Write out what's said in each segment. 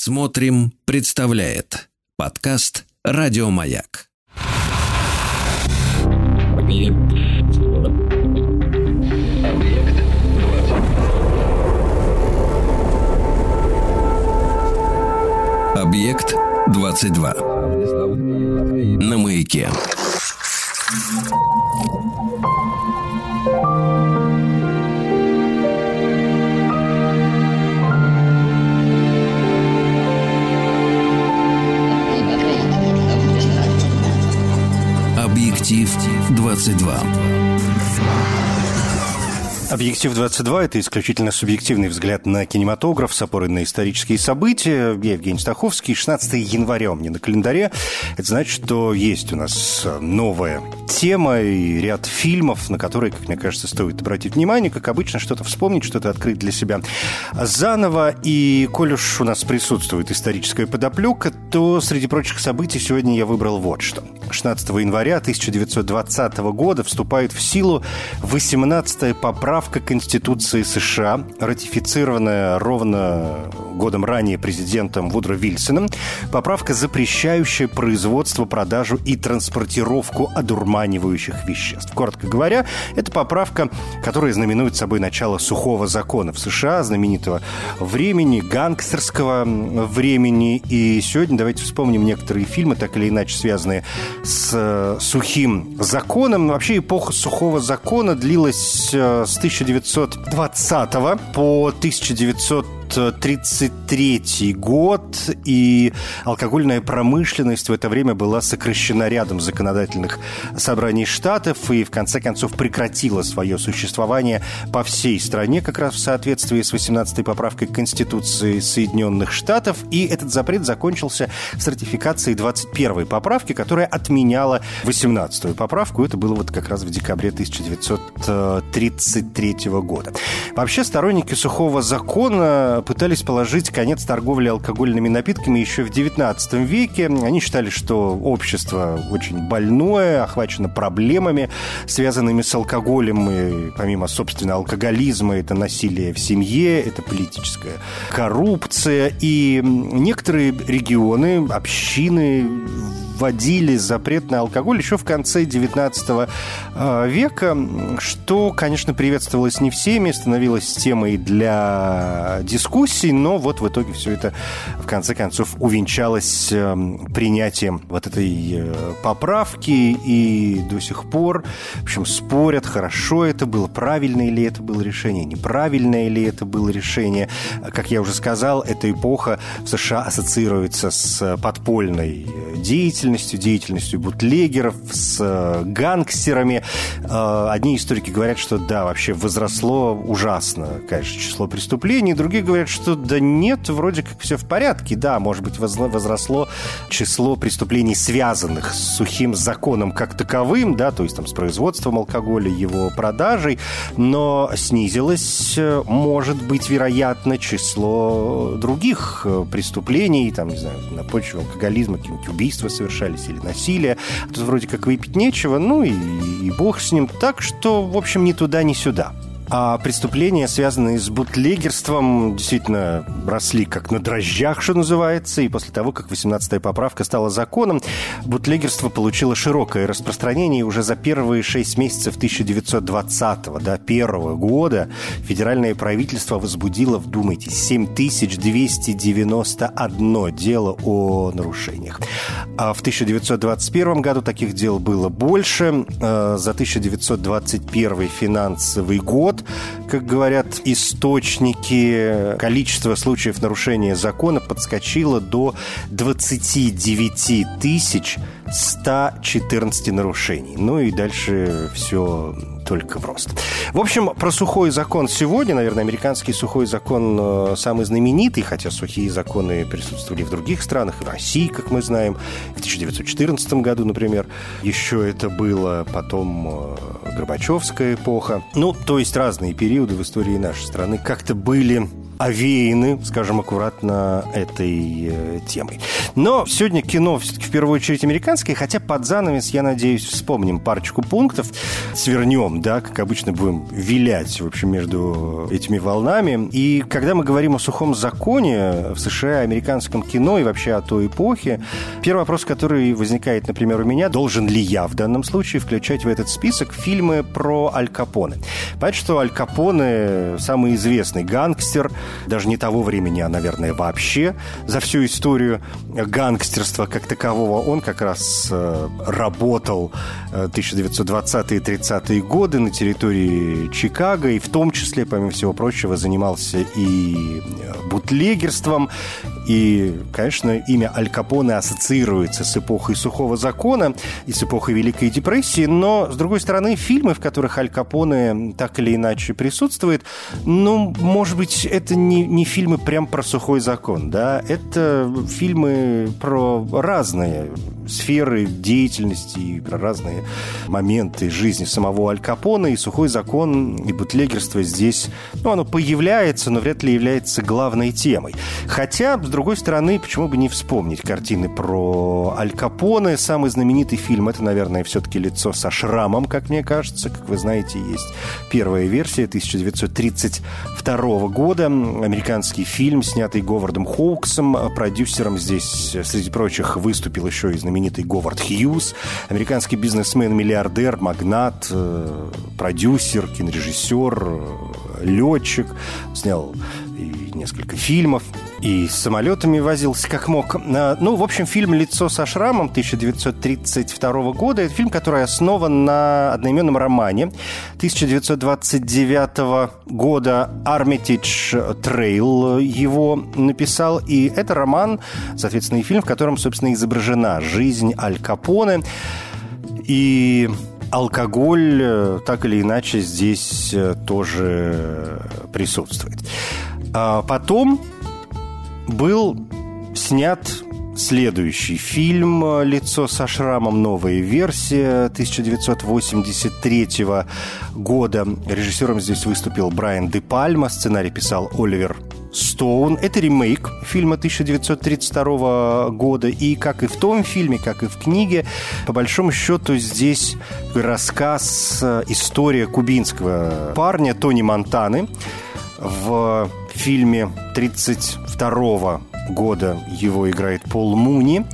Смотрим, представляет подкаст Радиомаяк. Объект 22. На маяке. Объектив 22. Объектив 22 – это исключительно субъективный взгляд на кинематограф с опорой на исторические события. Я Евгений Стаховский. 16 января у меня на календаре. Это значит, что есть у нас новая тема и ряд фильмов, на которые, как мне кажется, стоит обратить внимание. Как обычно, что-то вспомнить, что-то открыть для себя заново. И коль уж у нас присутствует историческая подоплека, то среди прочих событий сегодня я выбрал вот что. 16 января 1920 года вступает в силу 18-я поправка Конституции США, ратифицированная ровно годом ранее президентом Вудро Вильсоном. Поправка, запрещающая производство, продажу и транспортировку одурманивающих веществ. Коротко говоря, это поправка, которая знаменует собой начало сухого закона в США, знаменитого времени, гангстерского времени. И сегодня давайте вспомним некоторые фильмы, так или иначе связанные с э, сухим законом. Вообще эпоха сухого закона длилась э, с 1920 по 1900 1933 год, и алкогольная промышленность в это время была сокращена рядом законодательных собраний штатов и, в конце концов, прекратила свое существование по всей стране, как раз в соответствии с 18-й поправкой Конституции Соединенных Штатов. И этот запрет закончился с ратификацией 21-й поправки, которая отменяла 18-ю поправку. Это было вот как раз в декабре 1933 года. Вообще, сторонники сухого закона пытались положить конец торговле алкогольными напитками еще в XIX веке. Они считали, что общество очень больное, охвачено проблемами, связанными с алкоголем. И помимо, собственно, алкоголизма, это насилие в семье, это политическая коррупция. И некоторые регионы, общины вводили запрет на алкоголь еще в конце XIX э, века, что, конечно, приветствовалось не всеми, становилось темой для дискуссий, но вот в итоге все это, в конце концов, увенчалось эм, принятием вот этой э, поправки, и до сих пор, в общем, спорят, хорошо это было, правильное ли это было решение, неправильное ли это было решение. Как я уже сказал, эта эпоха в США ассоциируется с подпольной деятельностью, деятельностью, деятельностью бутлегеров, с э, гангстерами. Э, одни историки говорят, что да, вообще возросло ужасно, конечно, число преступлений. Другие говорят, что да нет, вроде как все в порядке. Да, может быть, возросло число преступлений, связанных с сухим законом как таковым, да, то есть там с производством алкоголя, его продажей, но снизилось, э, может быть, вероятно, число других преступлений, там, не знаю, на почве алкоголизма, какие-нибудь убийства совершенно совершались или насилие. Тут вроде как выпить нечего, ну и, и бог с ним. Так что, в общем, ни туда, ни сюда. А преступления, связанные с бутлегерством, действительно росли как на дрожжах, что называется. И после того, как 18-я поправка стала законом, бутлегерство получило широкое распространение. И уже за первые шесть месяцев 1920 до первого года федеральное правительство возбудило, вдумайтесь, 7291 дело о нарушениях. А в 1921 году таких дел было больше. Э, за 1921 финансовый год год, как говорят источники, количество случаев нарушения закона подскочило до 29 тысяч 114 нарушений. Ну и дальше все только в рост. В общем, про сухой закон сегодня, наверное, американский сухой закон э, самый знаменитый, хотя сухие законы присутствовали в других странах, в России, как мы знаем, в 1914 году, например, еще это было, потом э, Горбачевская эпоха. Ну, то есть разные периоды в истории нашей страны как-то были овеяны, скажем аккуратно, этой э, темой. Но сегодня кино все-таки в первую очередь американское, хотя под занавес, я надеюсь, вспомним парочку пунктов, свернем, да, как обычно будем вилять, в общем, между этими волнами. И когда мы говорим о сухом законе в США, американском кино и вообще о той эпохе, первый вопрос, который возникает, например, у меня, должен ли я в данном случае включать в этот список фильмы про Аль Капоне? Понятно, что Аль Капоне самый известный гангстер, даже не того времени, а, наверное, вообще за всю историю гангстерства как такового. Он как раз э, работал 1920-е 30-е годы на территории Чикаго и в том числе, помимо всего прочего, занимался и э, бутлегерством. И, конечно, имя Аль Капоне ассоциируется с эпохой сухого закона и с эпохой Великой депрессии, но, с другой стороны, фильмы, в которых Аль Капоне так или иначе присутствует, ну, может быть, это не, не фильмы прям про сухой закон, да, это фильмы про разные сферы деятельности и про разные моменты жизни самого Аль Капона, и сухой закон, и бутлегерство здесь, ну, оно появляется, но вряд ли является главной темой. Хотя, с другой стороны, почему бы не вспомнить картины про Аль Капоне. Самый знаменитый фильм, это, наверное, все-таки «Лицо со шрамом», как мне кажется. Как вы знаете, есть первая версия 1932 года. Американский фильм, снятый Говардом Хоуксом. Продюсером здесь, среди прочих, выступил еще и знаменитый Говард Хьюз, американский бизнесмен, миллиардер, магнат, э, продюсер, кинорежиссер, э, летчик. Снял и несколько фильмов, и с самолетами возился как мог. А, ну, в общем, фильм «Лицо со шрамом» 1932 года. Это фильм, который основан на одноименном романе 1929 года Армитидж Трейл его написал. И это роман, соответственно, и фильм, в котором, собственно, изображена жизнь Аль Капоне. И алкоголь э, так или иначе здесь э, тоже присутствует. А потом был снят следующий фильм «Лицо со шрамом. Новая версия» 1983 года. Режиссером здесь выступил Брайан Де Пальма, сценарий писал Оливер Стоун. Это ремейк фильма 1932 года. И как и в том фильме, как и в книге, по большому счету здесь рассказ, э, история кубинского парня Тони Монтаны, в фильме 1932 года его играет Пол Муни,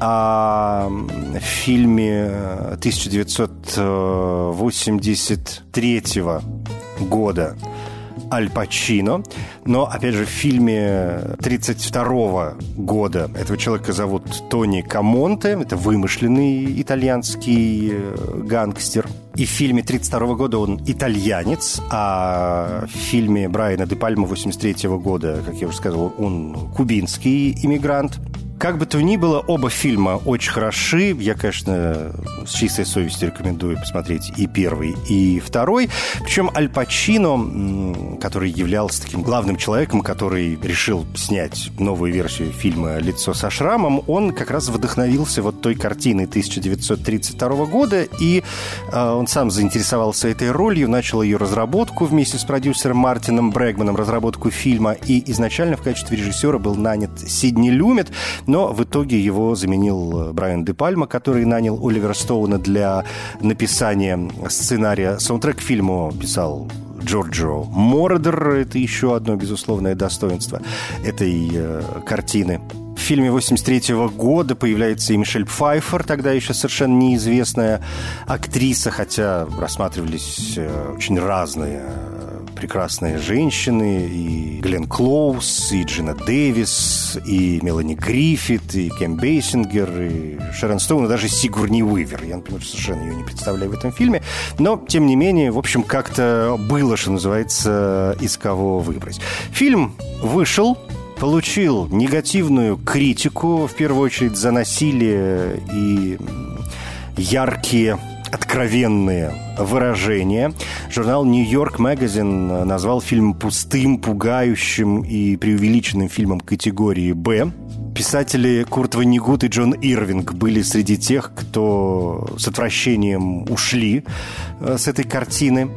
а в фильме 1983 года Аль Пачино. Но, опять же, в фильме 32 года этого человека зовут Тони Камонте. Это вымышленный итальянский э, гангстер. И в фильме 32 года он итальянец, а в фильме Брайана Де Пальма 83 года, как я уже сказал, он кубинский иммигрант. Как бы то ни было, оба фильма очень хороши. Я, конечно, с чистой совестью рекомендую посмотреть и первый, и второй. Причем Аль Пачино, который являлся таким главным человеком, который решил снять новую версию фильма «Лицо со шрамом», он как раз вдохновился вот той картиной 1932 года, и э, он сам заинтересовался этой ролью, начал ее разработку вместе с продюсером Мартином Брэгманом, разработку фильма, и изначально в качестве режиссера был нанят Сидни Люмет, но в итоге его заменил э, Брайан Де Пальма, который нанял Оливера Стоуна для написания сценария. Саундтрек к фильму писал Джорджо Мородер. Это еще одно безусловное достоинство этой э, картины. В фильме 83 года появляется и Мишель Пфайфер, тогда еще совершенно неизвестная актриса, хотя рассматривались э, очень разные прекрасные женщины, и Гленн Клоуз, и Джина Дэвис, и Мелани Гриффит, и Ким Бейсингер, и Шерон Стоун, и даже Сигурни Уивер. Я, например, совершенно ее не представляю в этом фильме. Но, тем не менее, в общем, как-то было, что называется, из кого выбрать. Фильм вышел, получил негативную критику, в первую очередь за насилие и яркие откровенные выражения. Журнал New York Magazine назвал фильм пустым, пугающим и преувеличенным фильмом категории «Б». Писатели Курт Ванигут и Джон Ирвинг были среди тех, кто с отвращением ушли э, с этой картины.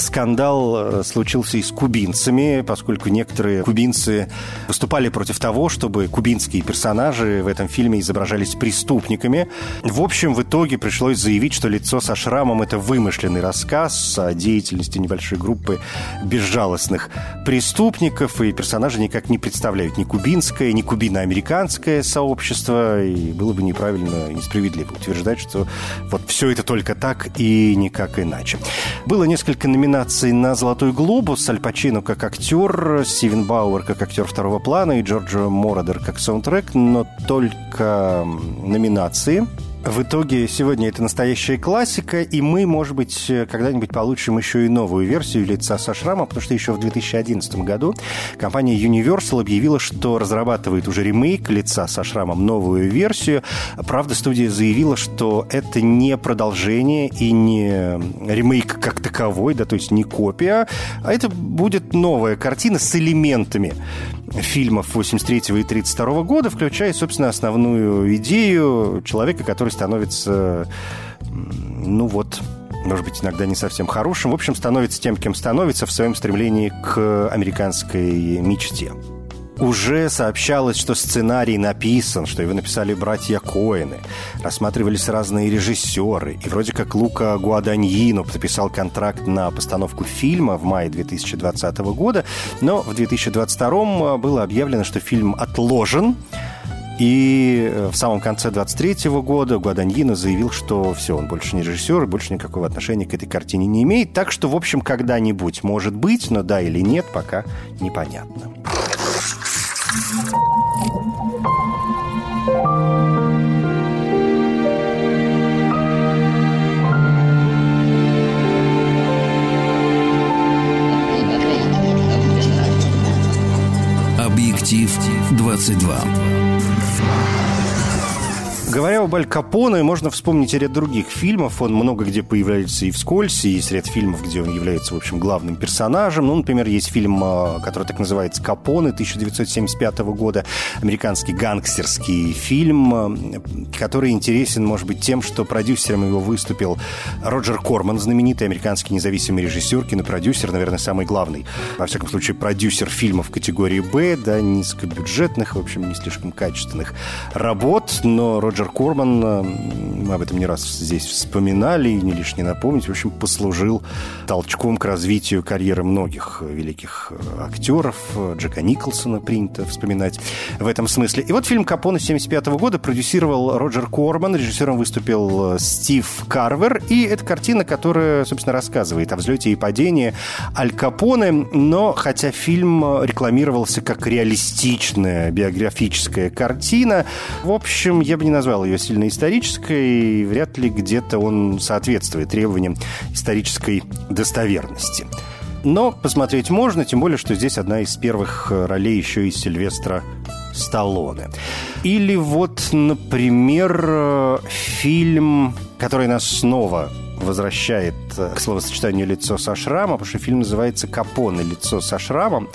Скандал случился и с кубинцами, поскольку некоторые кубинцы выступали против того, чтобы кубинские персонажи в этом фильме изображались преступниками. В общем, в итоге пришлось заявить, что лицо со шрамом – это вымышленный рассказ о деятельности небольшой группы безжалостных преступников, и персонажи никак не представляют ни кубинское, ни кубино-американское сообщество, и было бы неправильно и несправедливо утверждать, что вот все это только так и никак иначе. Было несколько номинаций на «Золотой глобус», Аль Пачино как актер, Стивен Бауэр как актер второго плана и Джорджо Морадер как саундтрек, но только номинации – в итоге сегодня это настоящая классика, и мы, может быть, когда-нибудь получим еще и новую версию лица со шрамом, потому что еще в 2011 году компания Universal объявила, что разрабатывает уже ремейк лица со шрамом, новую версию. Правда, студия заявила, что это не продолжение и не ремейк как таковой, да, то есть не копия, а это будет новая картина с элементами фильмов 83 и 32 года, включая, собственно, основную идею человека, который становится, ну вот, может быть, иногда не совсем хорошим. В общем, становится тем, кем становится в своем стремлении к американской мечте уже сообщалось, что сценарий написан, что его написали братья Коэны. Рассматривались разные режиссеры. И вроде как Лука Гуаданьино подписал контракт на постановку фильма в мае 2020 года. Но в 2022 было объявлено, что фильм отложен. И в самом конце 23 года Гуаданьино заявил, что все, он больше не режиссер, больше никакого отношения к этой картине не имеет. Так что, в общем, когда-нибудь может быть, но да или нет, пока непонятно. Объектив 22. Говоря об Аль Капоне, можно вспомнить ряд других фильмов. Он много где появляется и вскользь, и есть ряд фильмов, где он является, в общем, главным персонажем. Ну, например, есть фильм, а, который так называется «Капоне» 1975 года, американский гангстерский фильм, а, который интересен, может быть, тем, что продюсером его выступил Роджер Корман, знаменитый американский независимый режиссер, кинопродюсер, наверное, самый главный, во всяком случае, продюсер фильмов категории «Б», да, низкобюджетных, в общем, не слишком качественных работ, но Роджер Роджер Корман, э, мы об этом не раз здесь вспоминали, и не лишне напомнить, в общем, послужил толчком к развитию карьеры многих великих э, актеров. Джека Николсона принято вспоминать в этом смысле. И вот фильм «Капоне» 75 года продюсировал Роджер Корман, режиссером выступил э, Стив Карвер, и это картина, которая, собственно, рассказывает о взлете и падении Аль Капоне, но хотя фильм рекламировался как реалистичная биографическая картина, в общем, я бы не назвал назвал ее сильно исторической, и вряд ли где-то он соответствует требованиям исторической достоверности. Но посмотреть можно, тем более, что здесь одна из первых ролей еще и Сильвестра Сталлоне. Или вот, например, фильм, который нас снова возвращает э, к словосочетанию «лицо со шрамом», потому что фильм называется «Капоне. Лицо со шрамом»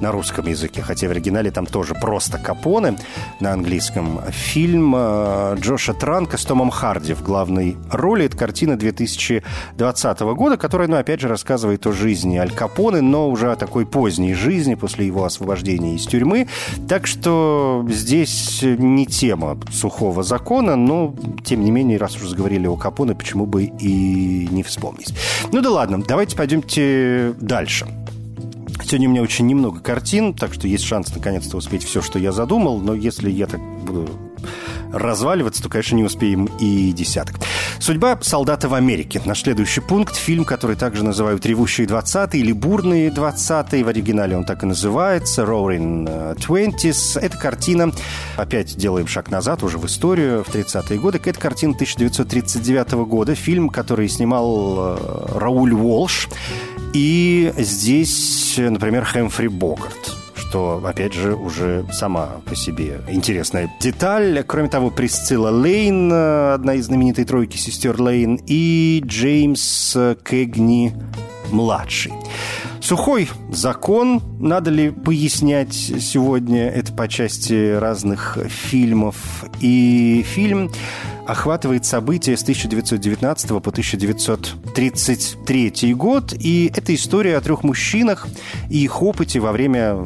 на русском языке, хотя в оригинале там тоже просто «Капоне» на английском. Фильм э, Джоша Транка с Томом Харди в главной роли. Это картина 2020 года, которая, ну, опять же, рассказывает о жизни Аль Капоне, но уже о такой поздней жизни после его освобождения из тюрьмы. Так что здесь не тема сухого закона, но, тем не менее, раз уж заговорили о Капоне, почему бы и не вспомнить. Ну да ладно, давайте пойдемте дальше. Сегодня у меня очень немного картин, так что есть шанс наконец-то успеть все, что я задумал, но если я так буду разваливаться, то, конечно, не успеем и десяток. Судьба солдата в Америке. Наш следующий пункт. Фильм, который также называют «Ревущие 20 или «Бурные 20 В оригинале он так и называется. «Roaring Twenties». Эта картина, опять делаем шаг назад, уже в историю, в 30-е годы. Это картина 1939 года. Фильм, который снимал э, Рауль Уолш. И здесь, например, Хэмфри Богарт что, опять же, уже сама по себе интересная деталь. Кроме того, Присцилла Лейн, одна из знаменитой тройки сестер Лейн, и Джеймс Кэгни младший. Сухой закон. Надо ли пояснять сегодня это по части разных фильмов? И фильм охватывает события с 1919 по 1933 год. И это история о трех мужчинах и их опыте во время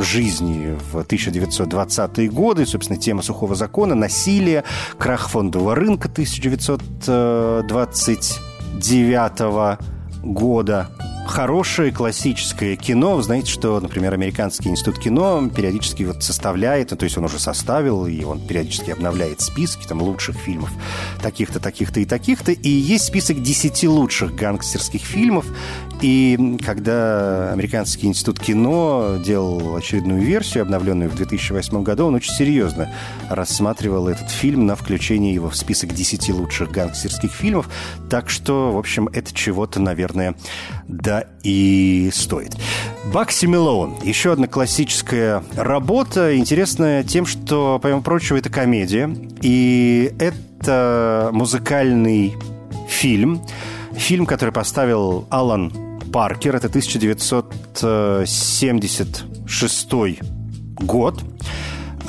жизни в 1920-е годы, собственно, тема сухого закона, насилие, крах фондового рынка 1929 года, года хорошее классическое кино. Вы знаете, что, например, Американский институт кино периодически вот составляет, то есть он уже составил, и он периодически обновляет списки там, лучших фильмов таких-то, таких-то и таких-то. И есть список 10 лучших гангстерских фильмов. И когда Американский институт кино делал очередную версию, обновленную в 2008 году, он очень серьезно рассматривал этот фильм на включение его в список 10 лучших гангстерских фильмов. Так что, в общем, это чего-то, наверное, да и стоит. Бакси Мелоун. Еще одна классическая работа, интересная тем, что, помимо прочего, это комедия. И это музыкальный фильм. Фильм, который поставил Алан Паркер. Это 1976 год.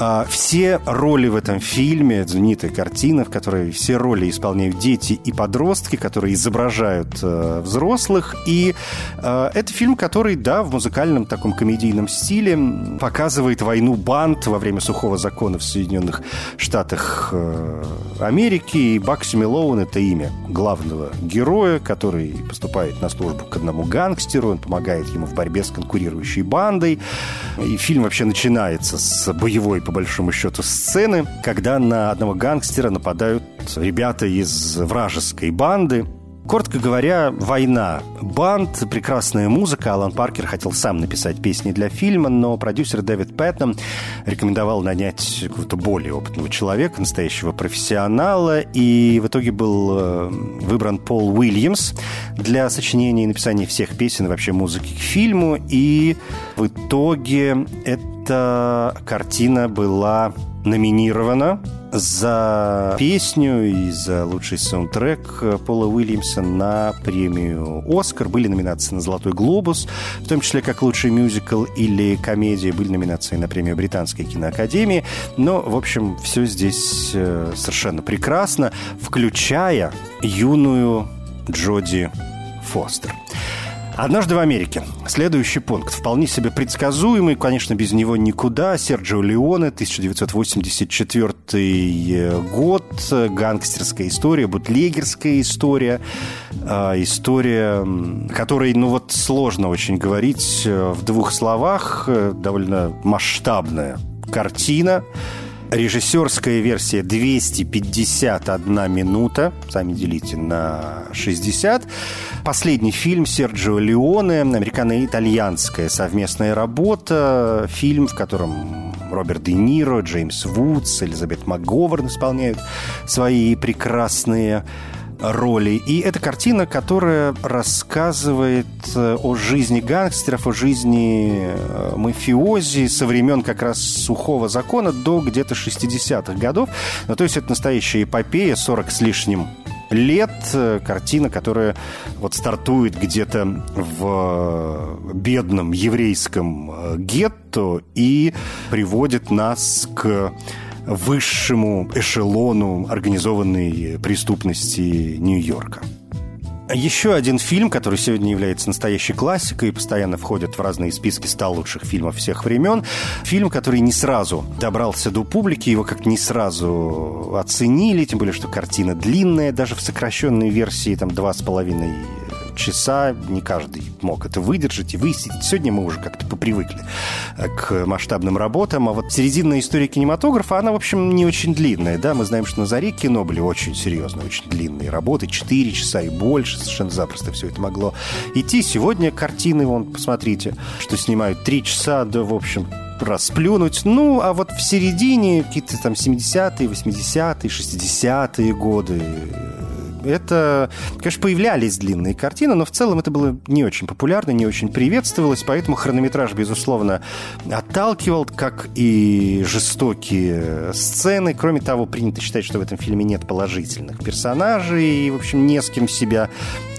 А, все роли в этом фильме, знаменитая картина, в которой все роли исполняют дети и подростки, которые изображают э, взрослых. И э, это фильм, который, да, в музыкальном таком комедийном стиле показывает войну банд во время сухого закона в Соединенных Штатах э, Америки. И Бакси Мелоун — это имя главного героя, который поступает на службу к одному гангстеру, он помогает ему в борьбе с конкурирующей бандой. И фильм вообще начинается с боевой по большому счету, сцены, когда на одного гангстера нападают ребята из вражеской банды, Коротко говоря, война. Банд, прекрасная музыка. Алан Паркер хотел сам написать песни для фильма, но продюсер Дэвид Пэттон рекомендовал нанять какого-то более опытного человека, настоящего профессионала, и в итоге был э, выбран Пол Уильямс для сочинения и написания всех песен вообще музыки к фильму, и в итоге эта картина была номинирована за песню и за лучший саундтрек Пола Уильямса на премию «Оскар». Были номинации на «Золотой глобус», в том числе как лучший мюзикл или комедия. Были номинации на премию Британской киноакадемии. Но, в общем, все здесь э, совершенно прекрасно, включая юную Джоди Фостер. Однажды в Америке. Следующий пункт. Вполне себе предсказуемый, конечно, без него никуда. Серджио Леоне, 1984 год. Гангстерская история, бутлегерская история. А, история, которой, ну вот, сложно очень говорить э, в двух словах. Э, довольно масштабная картина. Режиссерская версия 251 минута. Сами делите на 60. Последний фильм Серджио Леоне, американо-итальянская совместная работа. Фильм, в котором Роберт Де Ниро, Джеймс Вудс, Элизабет МакГоверн исполняют свои прекрасные роли. И это картина, которая рассказывает э, о жизни гангстеров, о жизни э, мафиози со времен как раз сухого закона до где-то 60-х годов. Ну, то есть это настоящая эпопея, 40 с лишним лет. Э, картина, которая вот стартует где-то в бедном еврейском гетто и приводит нас к высшему эшелону организованной преступности Нью-Йорка. Еще один фильм, который сегодня является настоящей классикой и постоянно входит в разные списки 100 лучших фильмов всех времен. Фильм, который не сразу добрался до публики, его как-то не сразу оценили, тем более, что картина длинная, даже в сокращенной версии, там, два с половиной часа не каждый мог это выдержать и высидеть. Сегодня мы уже как-то попривыкли э, к масштабным работам, а вот серединная история кинематографа, она, в общем, не очень длинная, да, мы знаем, что на заре кино были очень серьезные, очень длинные работы, 4 часа и больше, совершенно запросто все это могло идти. Сегодня картины, вон, посмотрите, что снимают 3 часа, да, в общем, расплюнуть. Ну, а вот в середине какие-то там 70-е, 80-е, 60-е годы это, конечно, появлялись длинные картины, но в целом это было не очень популярно, не очень приветствовалось, поэтому хронометраж, безусловно, от отталкивал, как и жестокие сцены. Кроме того, принято считать, что в этом фильме нет положительных персонажей, и, в общем, не с кем себя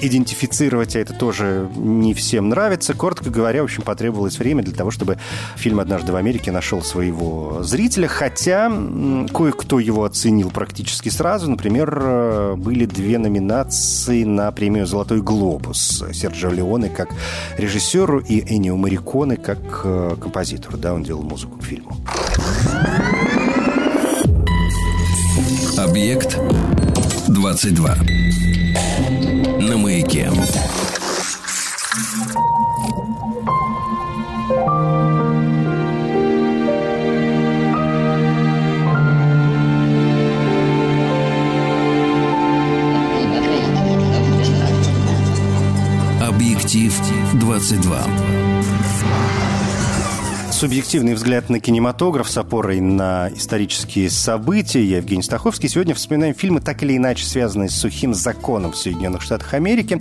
идентифицировать, а это тоже не всем нравится. Коротко говоря, в общем, потребовалось время для того, чтобы фильм «Однажды в Америке» нашел своего зрителя, хотя кое-кто его оценил практически сразу. Например, были две номинации на премию «Золотой глобус» Серджио Леоне как режиссеру и Эннио Мариконе как э, композитору. Да, он делал музыку к фильму. Объект 22. На маяке. Prince-Édouard. Субъективный взгляд на кинематограф с опорой на исторические события. Я Евгений Стаховский. Сегодня вспоминаем фильмы, так или иначе связанные с сухим законом в Соединенных Штатах Америки.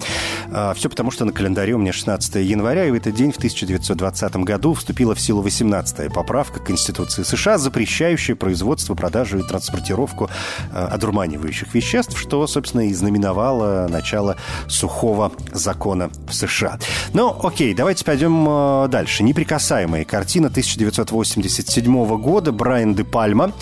А, Все потому, что на календаре у меня 16 января, и в этот день, в 1920 году, вступила в силу 18-я поправка Конституции США, запрещающая производство, продажу и транспортировку а, одурманивающих веществ, что, собственно, и знаменовало начало сухого закона в США. Ну, окей, давайте пойдем а, дальше. Неприкасаемые картины 1987 года Брайан де Пальма.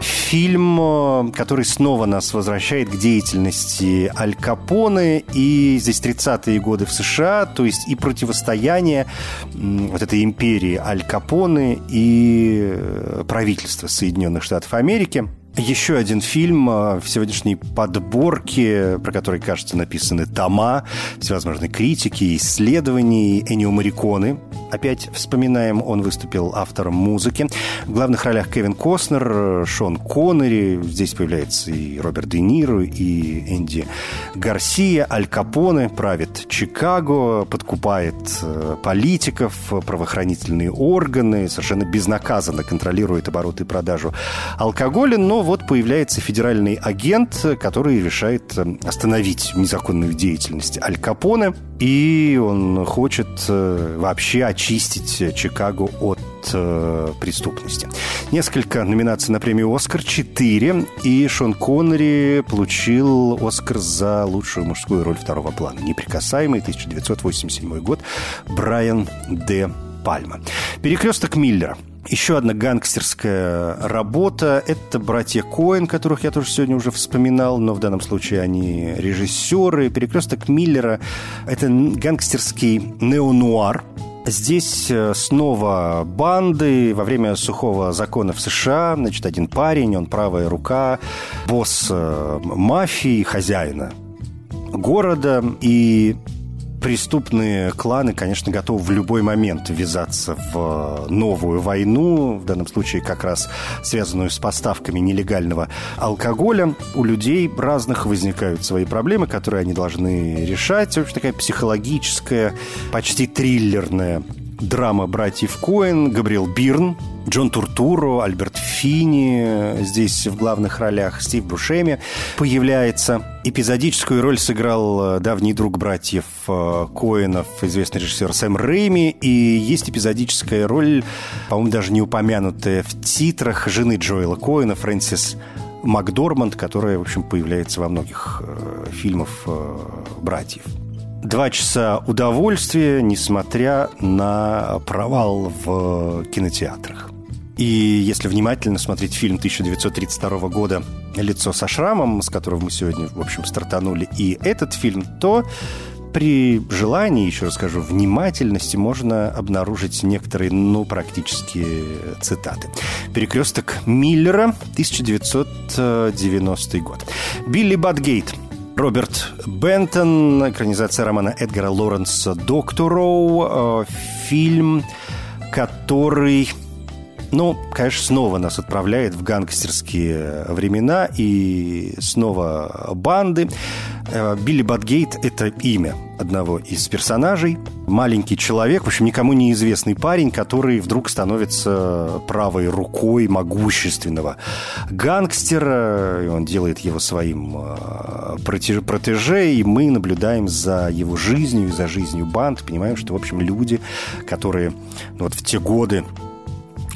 Фильм, э, который снова нас возвращает к деятельности Аль Капоне и здесь 30-е годы в США, то есть и противостояние вот этой империи Аль Капоне и э, правительства Соединенных Штатов Америки. Еще один фильм э, в сегодняшней подборке, про который, кажется, написаны тома всевозможные критики, исследований Энио Мариконы. Опять вспоминаем, он выступил автором музыки. В главных ролях Кевин Костнер, Шон Коннери, здесь появляется и Роберт Де Ниро, и Энди Гарсия. Аль Капоне правит Чикаго, подкупает э, политиков, правоохранительные органы, совершенно безнаказанно контролирует обороты и продажу алкоголя, но вот появляется федеральный агент, который решает э, остановить незаконную деятельность Аль Капоне, и он хочет э, вообще очистить Чикаго от э, преступности. Несколько номинаций на премию «Оскар», четыре, и Шон Коннери получил «Оскар» за лучшую мужскую роль второго плана. «Неприкасаемый», 1987 год, Брайан Д. Пальма. «Перекресток Миллера». Еще одна гангстерская работа – это братья Коэн, которых я тоже сегодня уже вспоминал, но в данном случае они режиссеры. «Перекресток Миллера» – это гангстерский неонуар, Здесь э, снова банды. Во время сухого закона в США, значит, один парень, он правая рука, босс э, мафии, хозяина города. И преступные кланы, конечно, готовы в любой момент ввязаться в новую войну, в данном случае как раз связанную с поставками нелегального алкоголя. У людей разных возникают свои проблемы, которые они должны решать. В общем, такая психологическая, почти триллерная драма братьев Коэн, Габриэл Бирн, Джон Туртуро, Альберт Фини здесь в главных ролях, Стив Бушеми появляется. Эпизодическую роль сыграл э, давний друг братьев э, Коинов, известный режиссер Сэм Рейми, и есть эпизодическая роль, по-моему, даже не упомянутая в титрах жены Джоэла Коина, Фрэнсис Макдорманд, которая, в общем, появляется во многих э, фильмах э, братьев. Два часа удовольствия, несмотря на провал в кинотеатрах. И если внимательно смотреть фильм 1932 года «Лицо со шрамом», с которого мы сегодня, в общем, стартанули, и этот фильм, то при желании, еще раз скажу, внимательности можно обнаружить некоторые, ну, практически цитаты. «Перекресток Миллера», 1990 год. «Билли Батгейт», Роберт Бентон, экранизация романа Эдгара Лоренса «Доктороу», э, фильм, который ну, конечно, снова нас отправляет в гангстерские времена и снова банды. Э, Билли Батгейт – это имя одного из персонажей. Маленький человек, в общем, никому неизвестный парень, который вдруг становится правой рукой могущественного гангстера. И он делает его своим э, протеже, и мы наблюдаем за его жизнью за жизнью банд. Понимаем, что, в общем, люди, которые ну, вот в те годы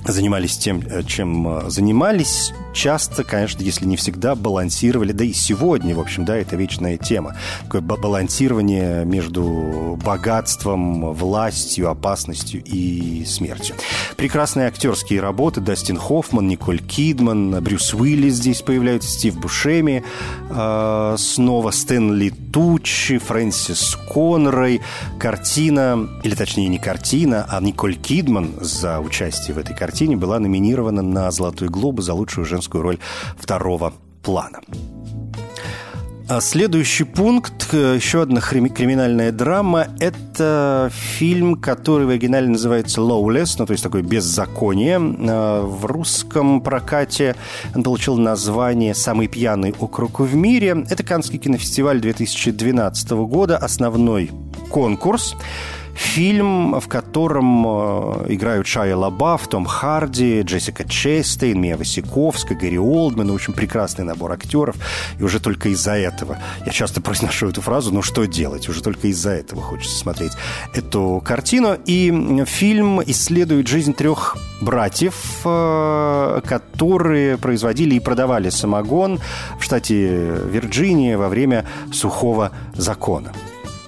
занимались тем, э, чем занимались, часто, конечно, если не всегда, балансировали, да и сегодня, в общем, да, это вечная тема. Такое балансирование между богатством, властью, опасностью и смертью. Прекрасные актерские работы. Дастин Хоффман, Николь Кидман, Брюс Уиллис здесь появляются, Стив Бушеми, э, снова Стэнли Тучи, Фрэнсис Конрой. Картина, или точнее не картина, а Николь Кидман за участие в этой картине была номинирована на «Золотой глобус» за лучшую женскую роль второго плана. А следующий пункт, э, еще одна криминальная драма, это фильм, который в оригинале называется «Lawless», ну, то есть такое «беззаконие». А, в русском прокате он получил название «Самый пьяный округ в мире». Это Каннский кинофестиваль 2012 года, основной конкурс. Фильм, в котором э, играют Шайя Лабаф, Том Харди, Джессика Честейн, Мия Васиковская, Гэри Олдман. В общем, прекрасный набор актеров. И уже только из-за этого, я часто произношу эту фразу, ну что делать? Уже только из-за этого хочется смотреть эту картину. И фильм исследует жизнь трех братьев, э, которые производили и продавали самогон в штате Вирджиния во время сухого закона.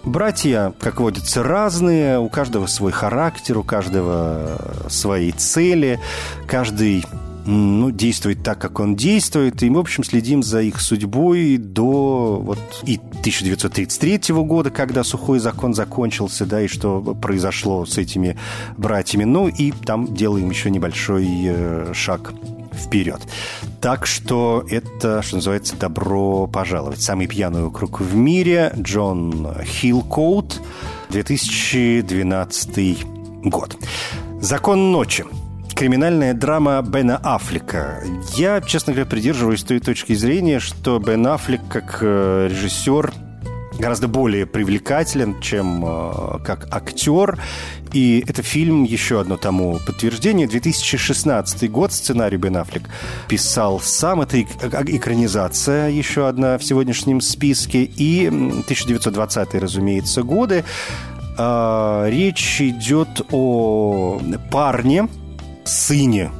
Братья, как водится, разные, у каждого свой характер, у каждого свои цели, каждый ну, действует так, как он действует, и мы, в общем, следим за их судьбой до вот и 1933 года, когда сухой закон закончился, да, и что произошло с этими братьями. Ну, и там делаем еще небольшой э, шаг вперед. Так что это, что называется, добро пожаловать. Самый пьяный округ в мире. Джон Хиллкоут, 2012 год. «Закон ночи». Криминальная драма Бена Аффлека. Я, честно говоря, придерживаюсь той точки зрения, что Бен Аффлек как э, режиссер гораздо более привлекателен, чем э, как актер. И это фильм, еще одно тому подтверждение. 2016 год, сценарий Бен Аффлек писал сам. Это экранизация, еще одна в сегодняшнем списке. И 1920-е, разумеется, годы. А, речь идет о парне, сыне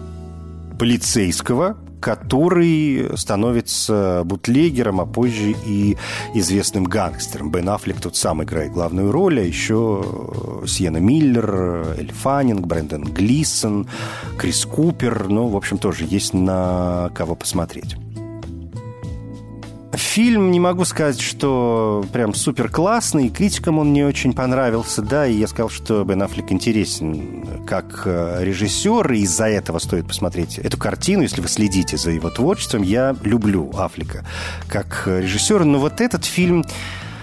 полицейского, который становится бутлегером, а позже и известным гангстером. Бен Аффлек тут сам играет главную роль, а еще Сиена Миллер, Эль Фаннинг, Брэндон Глисон, Крис Купер. Ну, в общем, тоже есть на кого посмотреть. Фильм, не могу сказать, что прям супер классный, критикам он не очень понравился, да, и я сказал, что Бен Аффлек интересен как э, режиссер, и из-за этого стоит посмотреть эту картину, если вы следите за его творчеством. Я люблю Аффлека как режиссера, но вот этот фильм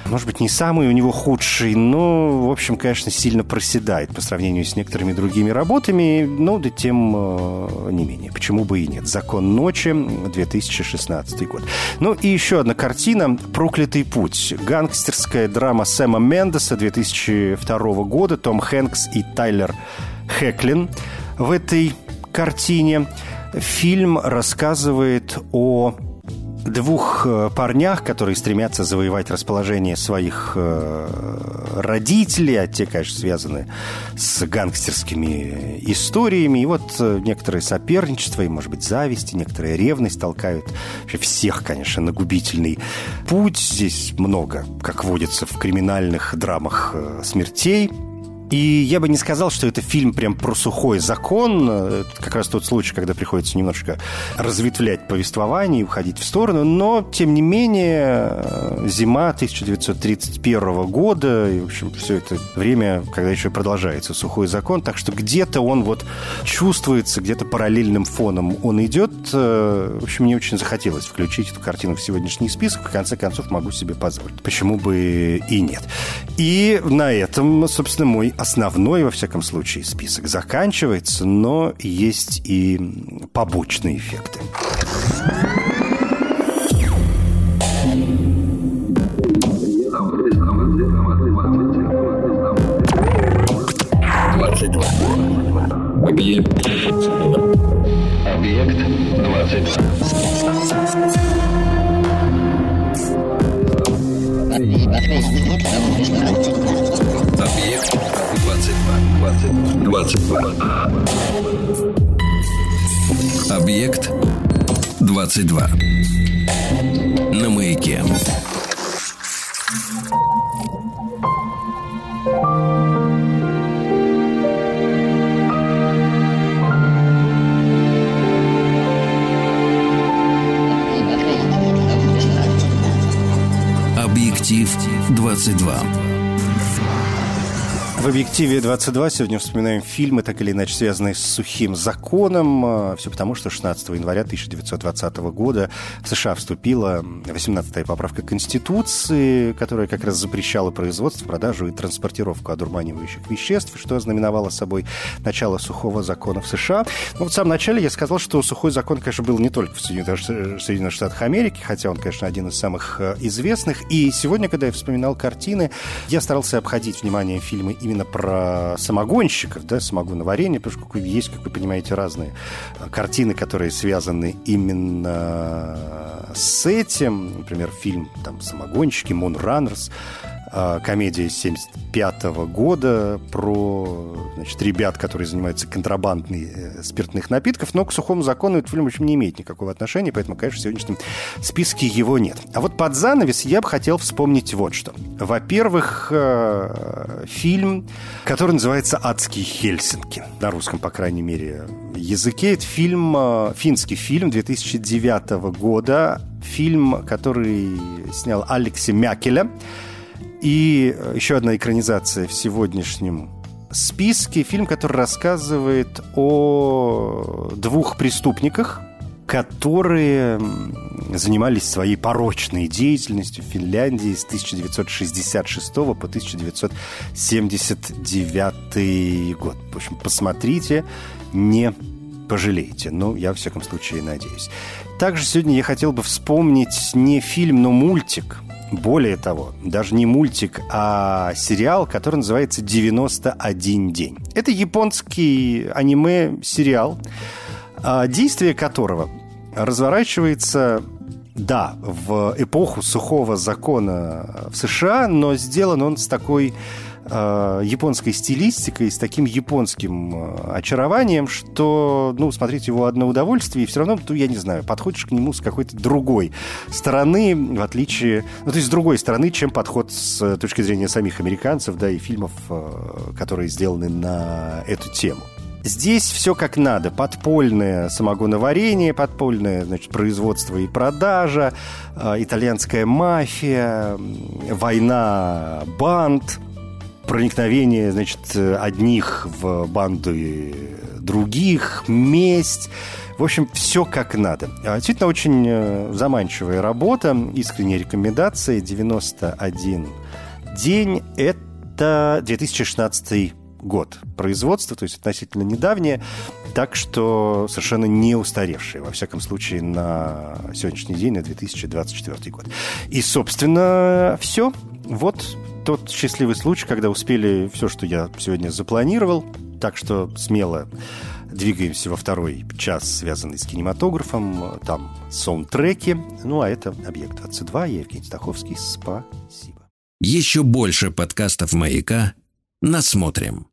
может быть, не самый у него худший, но, в общем, конечно, сильно проседает по сравнению с некоторыми другими работами, но да тем э, не менее. Почему бы и нет? «Закон ночи», 2016 год. Ну и еще одна картина «Проклятый путь». Гангстерская драма Сэма Мендеса 2002 года. Том Хэнкс и Тайлер Хэклин в этой картине. Фильм рассказывает о двух э, парнях, которые стремятся завоевать расположение своих э, родителей, а те, конечно, связаны с гангстерскими историями. И вот э, некоторые соперничества и, может быть, зависть, и некоторая ревность толкают вообще всех, конечно, на губительный путь. Здесь много, как водится в криминальных драмах, смертей – и я бы не сказал, что это фильм прям про сухой закон. Это как раз тот случай, когда приходится немножко разветвлять повествование и уходить в сторону. Но, тем не менее, зима 1931 года, и, в общем, все это время, когда еще продолжается сухой закон. Так что где-то он вот чувствуется, где-то параллельным фоном он идет. В общем, мне очень захотелось включить эту картину в сегодняшний список. В конце концов, могу себе позволить. Почему бы и нет. И на этом, собственно, мой основной, во всяком случае, список заканчивается, но есть и побочные эффекты. 22. На маяке. Объектив 22. В «Объективе 22» сегодня вспоминаем фильмы, так или иначе связанные с сухим законом. А, Все потому, что 16 января 1920 года в США вступила 18-я поправка Конституции, которая как раз запрещала производство, продажу и транспортировку одурманивающих веществ, что ознаменовало собой начало сухого закона в США. Но вот в самом начале я сказал, что сухой закон, конечно, был не только в Соединенных Соединенных Штатах Америки, хотя он, конечно, один из самых э, известных. И сегодня, когда я вспоминал картины, я старался обходить внимание фильмы именно про самогонщиков, да, самогоноварение, потому что есть, как вы понимаете, разные э, картины, которые связаны именно с этим. Например, фильм там «Самогонщики», «Мунраннерс», э, комедия 75 года про значит, ребят, которые занимаются контрабандой э, спиртных напитков, но к сухому закону этот фильм, в общем, не имеет никакого отношения, поэтому, конечно, в сегодняшнем списке его нет. А вот под занавес я бы хотел вспомнить вот что. Во-первых, э, фильм, который называется «Адские Хельсинки», на русском, по крайней мере, языке. Это фильм, э, финский фильм 2009 года, фильм, который снял Алекси Мякеля, и еще одна экранизация в сегодняшнем списке. Фильм, который рассказывает о двух преступниках, которые занимались своей порочной деятельностью в Финляндии с 1966 по 1979 год. В общем, посмотрите, не пожалеете. Ну, я, во всяком случае, надеюсь. Также сегодня я хотел бы вспомнить не фильм, но мультик – более того, даже не мультик, а сериал, который называется «91 день». Это японский аниме-сериал, а, действие которого разворачивается да, в эпоху сухого закона в США, но сделан он с такой японской стилистикой, с таким японским э, очарованием, что, ну, смотреть его одно удовольствие, и все равно, ну, я не знаю, подходишь к нему с какой-то другой стороны, в отличие, ну, то есть с другой стороны, чем подход с точки зрения самих американцев, да, и фильмов, э, которые сделаны на эту тему. Здесь все как надо. Подпольное самогоноварение, подпольное значит, производство и продажа, э, итальянская мафия, война банд, проникновение значит, одних в банды других, месть. В общем, все как надо. А, действительно, очень э, заманчивая работа. Искренняя рекомендация. 91 день. Это 2016 год производства, то есть относительно недавнее, так что совершенно не устаревшее, во всяком случае, на сегодняшний день, на 2024 год. И, собственно, все. Вот тот счастливый случай, когда успели все, что я сегодня запланировал, так что смело двигаемся во второй час, связанный с кинематографом. Там саундтреки. Ну, а это «Объект-22». Я Евгений Стаховский. Спасибо. Еще больше подкастов «Маяка» насмотрим.